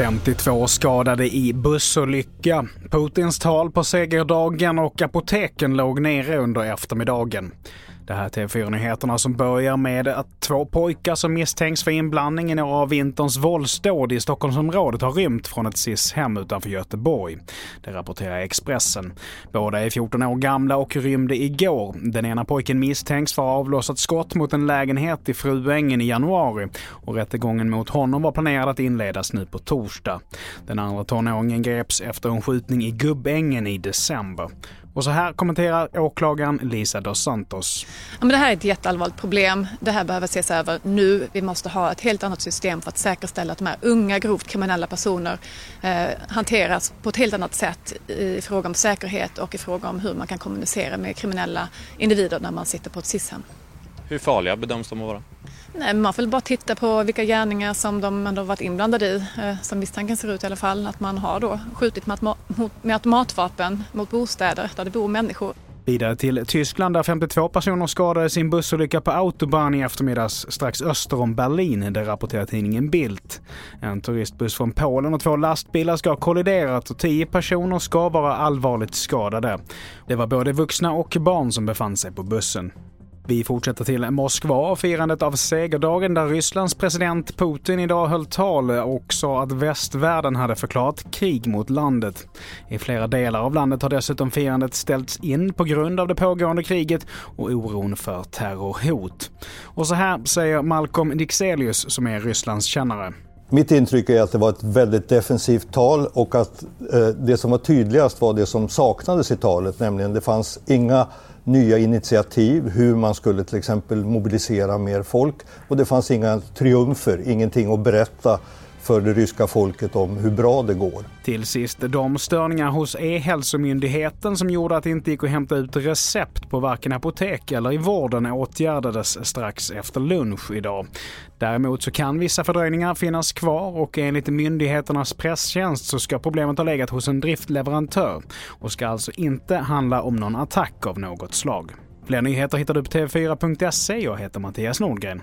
–52 skadade i bussolycka. Putins tal på segerdagen och apoteken låg nere under eftermiddagen. Det här är TV4-nyheterna som börjar med att två pojkar som misstänks för inblandning i några av vinterns våldsdåd i Stockholmsområdet har rymt från ett SIS-hem utanför Göteborg. Det rapporterar Expressen. Båda är 14 år gamla och rymde igår. Den ena pojken misstänks för att ha avlossat skott mot en lägenhet i Fruängen i januari och rättegången mot honom var planerad att inledas nu på torsdag. Den andra tonåringen greps efter en skjutning i Gubbängen i december. Och så här kommenterar åklagaren Lisa dos Santos. Ja, men det här är ett jätteallvarligt problem. Det här behöver ses över nu. Vi måste ha ett helt annat system för att säkerställa att de här unga grovt kriminella personer eh, hanteras på ett helt annat sätt i fråga om säkerhet och i fråga om hur man kan kommunicera med kriminella individer när man sitter på ett SIS-hem. Hur farliga bedöms de att vara? Nej, man får bara titta på vilka gärningar som de ändå varit inblandade i, eh, som misstanken ser ut i alla fall. Att man har då skjutit med, med automatvapen mot bostäder där det bor människor. Vidare till Tyskland där 52 personer skadades i en bussolycka på Autobahn i eftermiddags strax öster om Berlin, det rapporterar tidningen Bild. En turistbuss från Polen och två lastbilar ska ha kolliderat och 10 personer ska vara allvarligt skadade. Det var både vuxna och barn som befann sig på bussen. Vi fortsätter till Moskva och firandet av segerdagen där Rysslands president Putin idag höll tal och sa att västvärlden hade förklarat krig mot landet. I flera delar av landet har dessutom firandet ställts in på grund av det pågående kriget och oron för terrorhot. Och så här säger Malcolm Dixelius som är Rysslands kännare. Mitt intryck är att det var ett väldigt defensivt tal och att eh, det som var tydligast var det som saknades i talet, nämligen det fanns inga nya initiativ, hur man skulle till exempel mobilisera mer folk. Och det fanns inga triumfer, ingenting att berätta för det ryska folket om hur bra det går. Till sist de störningar hos E-hälsomyndigheten som gjorde att det inte gick att hämta ut recept på varken apotek eller i vården åtgärdades strax efter lunch idag. Däremot så kan vissa fördröjningar finnas kvar och enligt myndigheternas presstjänst så ska problemet ha legat hos en driftleverantör och ska alltså inte handla om någon attack av något slag. Fler nyheter hittar du på tv4.se. Jag heter Mattias Nordgren.